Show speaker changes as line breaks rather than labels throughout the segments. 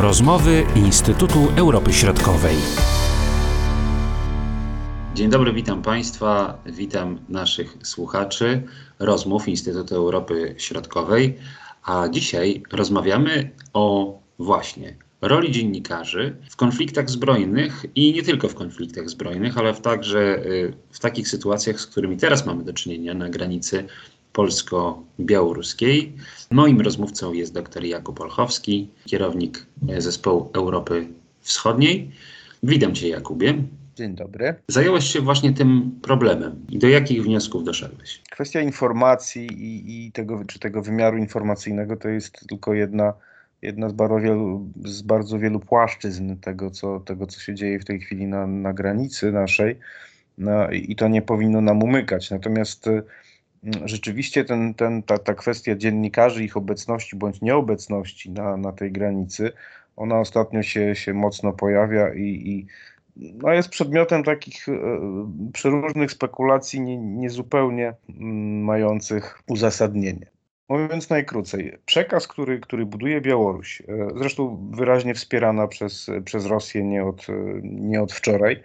Rozmowy Instytutu Europy Środkowej.
Dzień dobry, witam Państwa, witam naszych słuchaczy rozmów Instytutu Europy Środkowej. A dzisiaj rozmawiamy o właśnie roli dziennikarzy w konfliktach zbrojnych i nie tylko w konfliktach zbrojnych, ale w także y, w takich sytuacjach, z którymi teraz mamy do czynienia na granicy polsko-białoruskiej. Moim rozmówcą jest dr Jakub Olchowski, kierownik zespołu Europy Wschodniej. Witam Cię, Jakubie.
Dzień dobry.
Zająłeś się właśnie tym problemem i do jakich wniosków doszedłeś?
Kwestia informacji i, i tego, czy tego wymiaru informacyjnego to jest tylko jedna, jedna z, bardzo wielu, z bardzo wielu płaszczyzn tego co, tego, co się dzieje w tej chwili na, na granicy naszej. No, I to nie powinno nam umykać. Natomiast rzeczywiście ten, ten, ta, ta kwestia dziennikarzy, ich obecności bądź nieobecności na, na tej granicy, ona ostatnio się, się mocno pojawia i, i no jest przedmiotem takich e, przeróżnych spekulacji niezupełnie nie mm, mających uzasadnienie. Mówiąc najkrócej, przekaz, który, który buduje Białoruś, e, zresztą wyraźnie wspierana przez, przez Rosję nie od, nie od wczoraj, e,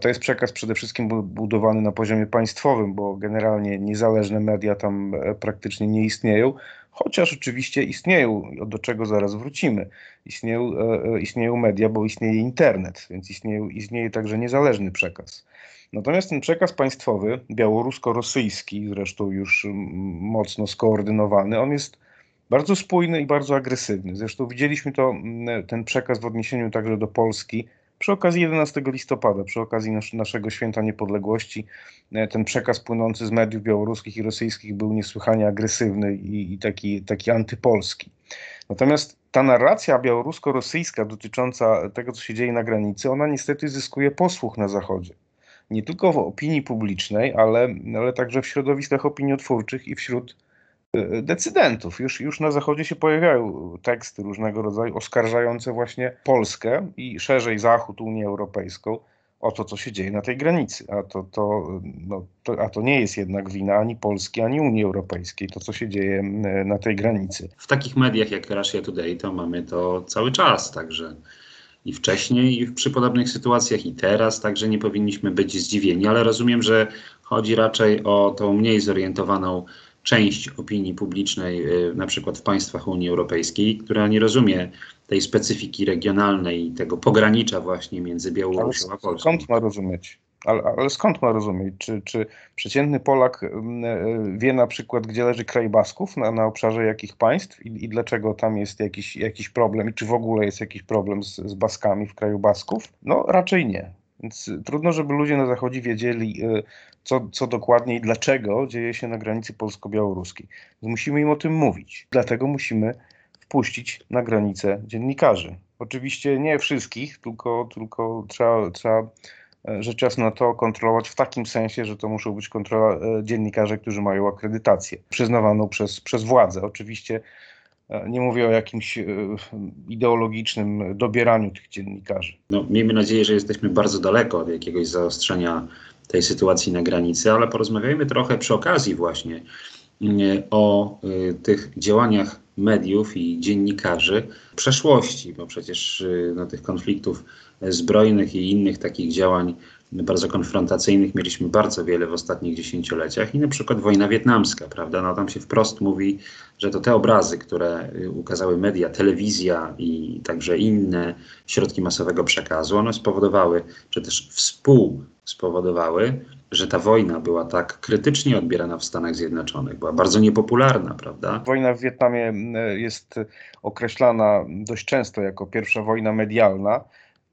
to jest przekaz przede wszystkim budowany na poziomie państwowym, bo generalnie niezależne media tam praktycznie nie istnieją, chociaż oczywiście istnieją, do czego zaraz wrócimy. Istnieją, e, e, istnieją media, bo istnieje internet, więc istnieje, istnieje także niezależny przekaz. Natomiast ten przekaz państwowy, białorusko-rosyjski, zresztą już mocno skoordynowany, on jest bardzo spójny i bardzo agresywny. Zresztą widzieliśmy to, ten przekaz w odniesieniu także do Polski przy okazji 11 listopada, przy okazji nas, naszego święta niepodległości, e, ten przekaz płynący z mediów białoruskich i rosyjskich był niesłychanie agresywny i, i taki, taki antypolski. Natomiast ta narracja białorusko-rosyjska dotycząca tego, co się dzieje na granicy, ona niestety zyskuje posłuch na Zachodzie. Nie tylko w opinii publicznej, ale, ale także w środowiskach opiniotwórczych i wśród decydentów. Już, już na Zachodzie się pojawiają teksty różnego rodzaju oskarżające właśnie Polskę i szerzej Zachód, Unię Europejską o to, co się dzieje na tej granicy. A to, to, no, to, a to nie jest jednak wina ani Polski, ani Unii Europejskiej, to, co się dzieje na tej granicy.
W takich mediach jak Russia Today to mamy to cały czas, także i wcześniej, i przy podobnych sytuacjach, i teraz, także nie powinniśmy być zdziwieni, ale rozumiem, że chodzi raczej o tą mniej zorientowaną część opinii publicznej, y, na przykład w państwach Unii Europejskiej, która nie rozumie tej specyfiki regionalnej, tego pogranicza właśnie między Białorusią a Polską.
Skąd ma rozumieć? Ale, ale, skąd ma rozumieć? Czy, czy przeciętny Polak mm, e, wie na przykład, gdzie leży kraj Basków, na, na obszarze jakich państw i, i, dlaczego tam jest jakiś, jakiś problem i czy w ogóle jest jakiś problem z, z Baskami w kraju Basków? No raczej nie. Więc trudno, żeby ludzie na Zachodzie wiedzieli, y, co, co dokładnie i dlaczego dzieje się na granicy polsko-białoruskiej. Musimy im o tym mówić. Dlatego musimy wpuścić na granicę dziennikarzy. Oczywiście nie wszystkich, tylko, tylko trzeba, trzeba e, rzecz jasna to kontrolować w takim sensie, że to muszą być kontrola e, dziennikarze, którzy mają akredytację przyznawaną przez, przez władzę. Oczywiście nie mówię o jakimś e, ideologicznym dobieraniu tych dziennikarzy.
No, miejmy nadzieję, że jesteśmy bardzo daleko od jakiegoś zaostrzenia tej sytuacji na granicy, ale porozmawiajmy trochę przy okazji właśnie mm, o y, tych działaniach mediów i dziennikarzy przeszłości, bo przecież y, no, tych konfliktów zbrojnych i innych takich działań bardzo konfrontacyjnych mieliśmy bardzo wiele w ostatnich dziesięcioleciach i na przykład wojna wietnamska, prawda? No tam się wprost mówi, że to te obrazy, które y, ukazały media, telewizja i także inne środki masowego przekazu, one spowodowały, czy też współspowodowały, że ta wojna była tak krytycznie odbierana w Stanach Zjednoczonych, była bardzo niepopularna, prawda?
Wojna w Wietnamie jest określana dość często jako pierwsza wojna medialna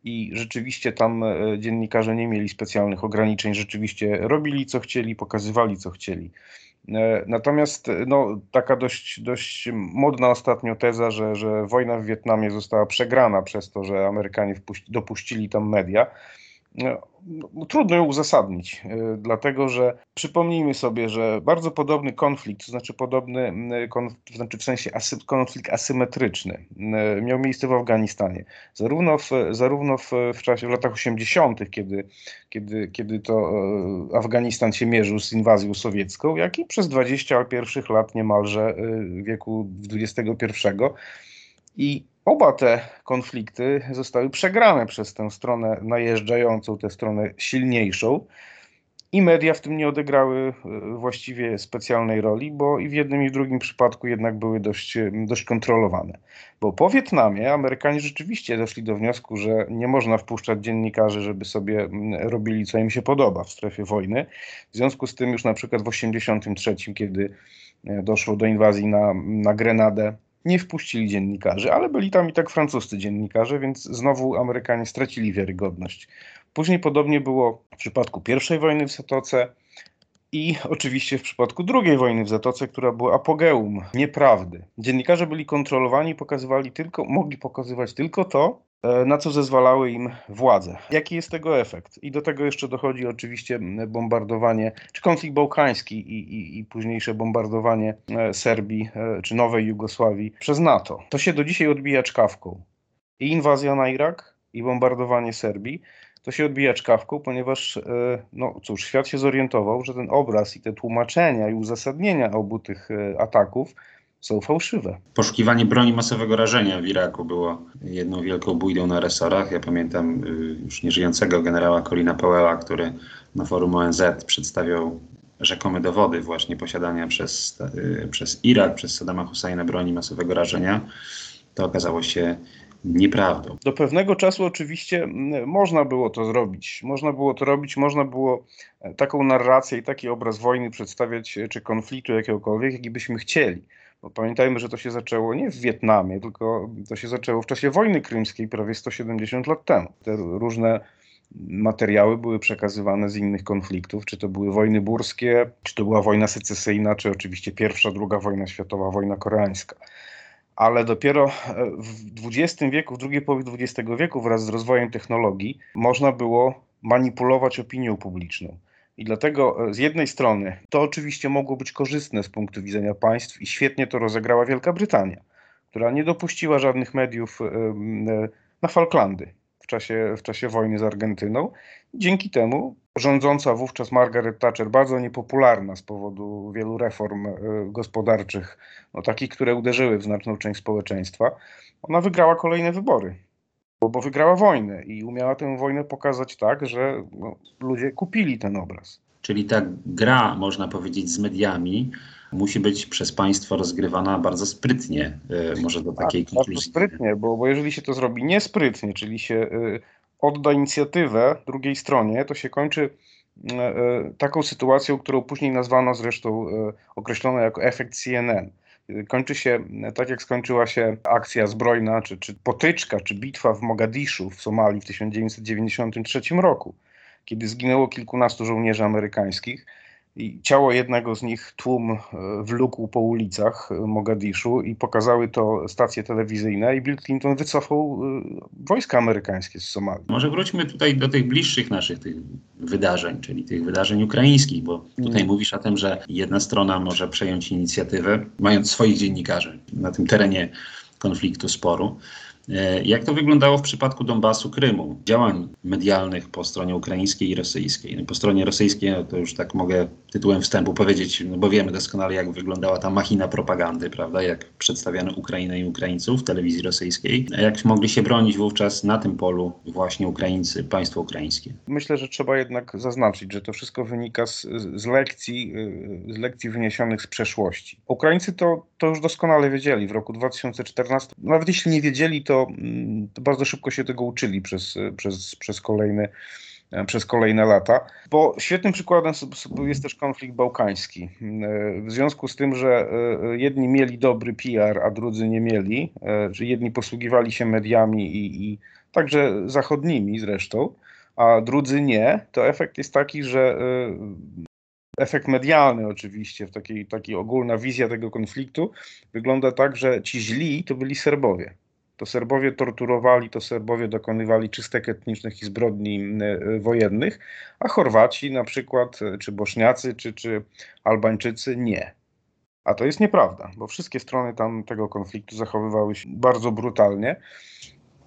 i rzeczywiście tam e, dziennikarze nie mieli specjalnych ograniczeń, rzeczywiście robili co chcieli, pokazywali co chcieli. E, natomiast e, no, taka dość, dość modna ostatnio teza, że, że wojna w Wietnamie została przegrana przez to, że Amerykanie wpuści, dopuścili tam media, no, no, trudno ją uzasadnić, e, dlatego że przypomnijmy sobie, że bardzo podobny konflikt, to znaczy podobny, to znaczy w sensie asy, konflikt asymetryczny miał miejsce w Afganistanie. Zarówno w, zarówno w, w czasie, w latach 80., kiedy, kiedy, kiedy to Afganistan się mierzył z inwazją sowiecką, jak i przez 20 pierwszych lat niemalże wieku XXI. I Oba te konflikty zostały przegrane przez tę stronę najeżdżającą, tę stronę silniejszą. I media w tym nie odegrały e, właściwie specjalnej roli, bo i w jednym i w drugim przypadku jednak były dość, e, dość kontrolowane. Bo po Wietnamie Amerykanie rzeczywiście doszli do wniosku, że nie można wpuszczać dziennikarzy, żeby sobie robili co im się podoba w strefie wojny. W związku z tym już na przykład w 1983, kiedy e, doszło do inwazji na, na Grenadę, nie wpuścili dziennikarzy, ale byli tam i tak francuscy dziennikarze, więc znowu Amerykanie stracili wiarygodność. Później podobnie było w przypadku pierwszej wojny w Zatoce i oczywiście w przypadku drugiej wojny w Zatoce, która była apogeum nieprawdy. Dziennikarze byli kontrolowani pokazywali tylko, mogli pokazywać tylko to, na co zezwalały im władze. Jaki jest tego efekt? I do tego jeszcze dochodzi oczywiście bombardowanie, czy konflikt bałkański i, i, i późniejsze bombardowanie e, Serbii e, czy Nowej Jugosławii przez NATO. To się do dzisiaj odbija czkawką. I inwazja na Irak, i bombardowanie Serbii to się odbija czkawką, ponieważ, e, no cóż, świat się zorientował, że ten obraz i te tłumaczenia i uzasadnienia obu tych e, ataków są fałszywe.
Poszukiwanie broni masowego rażenia w Iraku było jedną wielką bójdą na resorach. Ja pamiętam y, już nieżyjącego generała Colina Powella, który na forum ONZ przedstawiał rzekome dowody właśnie posiadania przez, y, przez Irak, przez Saddama Husseina broni masowego rażenia. To okazało się nieprawdą.
Do pewnego czasu oczywiście można było to zrobić. Można było to robić, można było e, taką narrację i taki obraz wojny przedstawiać, e, czy konfliktu jakiegokolwiek, jaki byśmy chcieli. Bo pamiętajmy, że to się zaczęło nie w Wietnamie, tylko to się zaczęło w czasie wojny krymskiej prawie 170 lat temu. Te różne materiały były przekazywane z innych konfliktów, czy to były wojny burskie, czy to była wojna secesyjna, czy oczywiście pierwsza, druga wojna światowa, wojna koreańska ale dopiero e, w XX wieku, w drugiej połowie XX wieku, wraz z rozwojem technologii, można było manipulować opinią publiczną. I dlatego e, z jednej strony to oczywiście mogło być korzystne z punktu widzenia państw i świetnie to rozegrała Wielka Brytania, która nie dopuściła żadnych mediów e, na Falklandy w czasie, w czasie wojny z Argentyną. Dzięki temu rządząca wówczas Margaret Thatcher, bardzo niepopularna z powodu wielu reform e, gospodarczych, no takich, które uderzyły w znaczną część społeczeństwa, ona wygrała kolejne wybory. Bo, wygrała wojnę i umiała tę wojnę pokazać tak, że no, ludzie kupili ten obraz.
Czyli ta gra, można powiedzieć, z mediami musi być przez państwo rozgrywana bardzo sprytnie, e, może do takiej
tak, konkluzji. Bardzo sprytnie, bo, bo jeżeli się to zrobi niesprytnie, czyli się e, odda inicjatywę drugiej stronie, to się kończy e, taką sytuacją, którą później nazwano zresztą, określono jako efekt CNN. Kończy się tak, jak skończyła się akcja zbrojna, czy, czy potyczka, czy bitwa w Mogadiszu w Somalii w 1993 roku, kiedy zginęło kilkunastu żołnierzy amerykańskich i ciało jednego z nich tłum e, wlókł po ulicach e, Mogadiszu i pokazały to stacje telewizyjne i Bill Clinton wycofał e, wojska amerykańskie z Somalii.
Może wróćmy tutaj do tych bliższych naszych tych wydarzeń, czyli tych wydarzeń ukraińskich, bo tutaj mm. mówisz o tym, że jedna strona może przejąć inicjatywę, mając swoich dziennikarzy na tym terenie konfliktu, sporu. E, jak to wyglądało w przypadku Donbasu, Krymu? Działań medialnych po stronie ukraińskiej i rosyjskiej. No, po stronie rosyjskiej no to już tak mogę tytułem wstępu powiedzieć, no bo wiemy doskonale, jak wyglądała ta machina propagandy, prawda? Jak przedstawiano Ukrainę i Ukraińców w telewizji rosyjskiej. Jak mogli się bronić wówczas na tym polu właśnie Ukraińcy, państwo ukraińskie?
Myślę, że trzeba jednak zaznaczyć, że to wszystko wynika z, z lekcji, z lekcji wyniesionych z przeszłości. Ukraińcy to, to już doskonale wiedzieli w roku 2014. Nawet jeśli nie wiedzieli, to to, mm, to bardzo szybko się tego uczyli przez, przez, przez kolejne przez kolejne lata. Bo świetnym przykładem jest też konflikt bałkański. W związku z tym, że e, jedni mieli dobry PR, a drudzy nie mieli, e, że jedni posługiwali się mediami i, i także zachodnimi zresztą, a drudzy nie, to efekt jest taki, że e, efekt medialny oczywiście, w takiej ogólna wizja tego konfliktu wygląda tak, że ci źli to byli Serbowie. To Serbowie torturowali, to Serbowie dokonywali czystek etnicznych i zbrodni e, wojennych, a Chorwaci na przykład, e, czy Bośniacy, czy, czy Albańczycy nie. A to jest nieprawda, bo wszystkie strony tam tego konfliktu zachowywały się bardzo brutalnie,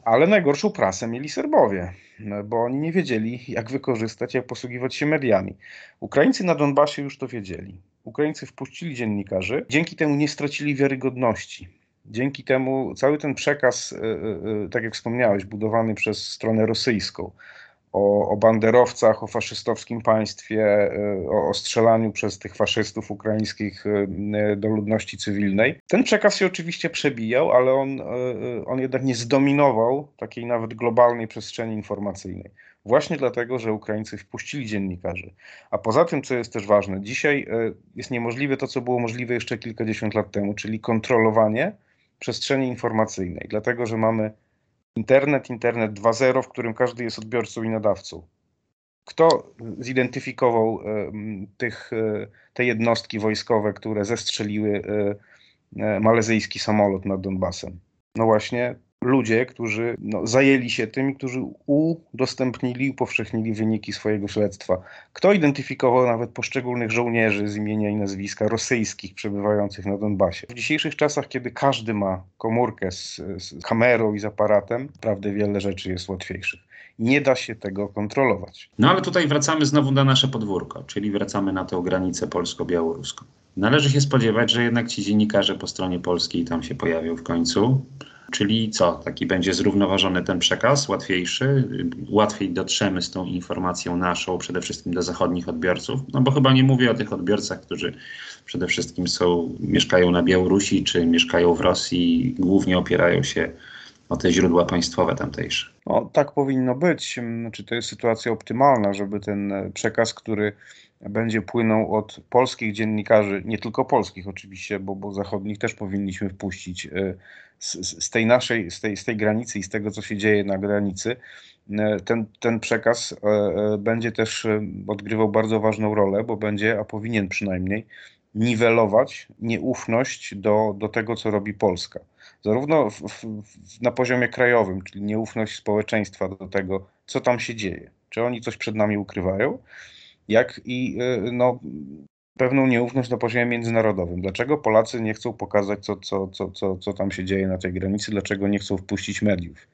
ale najgorszą prasę mieli Serbowie, e, bo oni nie wiedzieli, jak wykorzystać, jak posługiwać się mediami. Ukraińcy na Donbasie już to wiedzieli. Ukraińcy wpuścili dziennikarzy, dzięki temu nie stracili wiarygodności Dzięki temu cały ten przekaz, y, y, y, tak jak wspomniałeś, budowany przez stronę rosyjską, o, o banderowcach, o faszystowskim państwie, o, o strzelaniu przez tych faszystów ukraińskich do ludności cywilnej. Ten przekaz się oczywiście przebijał, ale on, on jednak nie zdominował takiej nawet globalnej przestrzeni informacyjnej. Właśnie dlatego, że Ukraińcy wpuścili dziennikarzy. A poza tym, co jest też ważne, dzisiaj jest niemożliwe to, co było możliwe jeszcze kilkadziesiąt lat temu, czyli kontrolowanie przestrzeni informacyjnej, dlatego że mamy internet, internet 2.0, w którym każdy jest odbiorcą i nadawcą. Kto zidentyfikował em, tych, e, te jednostki wojskowe, które zestrzeliły e, e, malezyjski samolot nad Donbasem? No właśnie ludzie, którzy no, zajęli się tym którzy udostępnili, upowszechnili wyniki swojego śledztwa. Kto identyfikował nawet poszczególnych żołnierzy z imienia i nazwiska rosyjskich przebywających na Donbasie? W dzisiejszych czasach, kiedy każdy ma komórkę z, z kamerą i z aparatem, naprawdę wiele rzeczy jest łatwiejszych. Nie da się tego kontrolować.
No ale tutaj wracamy znowu na nasze podwórko, czyli wracamy na tę granicę polsko-białoruską. Należy się spodziewać, że jednak ci dziennikarze po stronie polskiej tam się pojawią w końcu. Czyli co, taki będzie zrównoważony ten przekaz, łatwiejszy, łatwiej dotrzemy z tą informacją naszą, przede wszystkim do zachodnich odbiorców. No bo chyba nie mówię o tych odbiorcach, którzy przede wszystkim są, mieszkają na Białorusi czy mieszkają w Rosji głównie opierają się o te źródła państwowe tamtejsze.
No, tak powinno być. Znaczy, to jest sytuacja optymalna, żeby ten e, przekaz, który będzie płynął od polskich dziennikarzy, nie tylko polskich oczywiście, bo, bo zachodnich też powinniśmy wpuścić e, z, tej naszej, z tej, z tej granicy i z tego, co się dzieje na granicy. E, Ten, ten przekaz e, e, będzie też odgrywał bardzo ważną rolę, bo będzie, a powinien przynajmniej, niwelować nieufność do, do tego, co robi Polska. Zarówno w, w, na poziomie krajowym, czyli nieufność społeczeństwa do tego, co tam się dzieje, czy oni coś przed nami ukrywają, jak i no, pewną nieufność na poziomie międzynarodowym. Dlaczego Polacy nie chcą pokazać, co, co, co, co, co tam się dzieje na tej granicy, dlaczego nie chcą wpuścić mediów?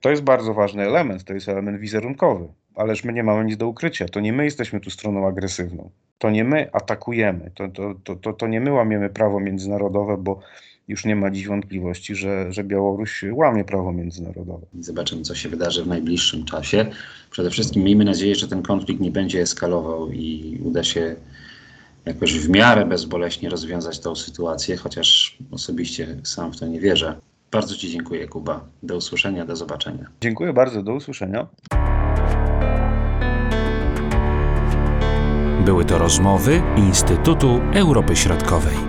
To jest bardzo ważny element, to jest element wizerunkowy, ależ my nie mamy nic do ukrycia. To nie my jesteśmy tu stroną agresywną. To nie my atakujemy, to, to, to, to, to nie my łamiemy prawo międzynarodowe, bo już nie ma dziś wątpliwości, że, że Białoruś łamie prawo międzynarodowe.
Zobaczymy, co się wydarzy w najbliższym czasie. Przede wszystkim miejmy nadzieję, że ten konflikt nie będzie eskalował i uda się jakoś w miarę bezboleśnie rozwiązać tą sytuację, chociaż osobiście sam w to nie wierzę. Bardzo Ci dziękuję, Kuba. Do usłyszenia, do zobaczenia.
Dziękuję bardzo, do usłyszenia.
Były to rozmowy Instytutu Europy Środkowej.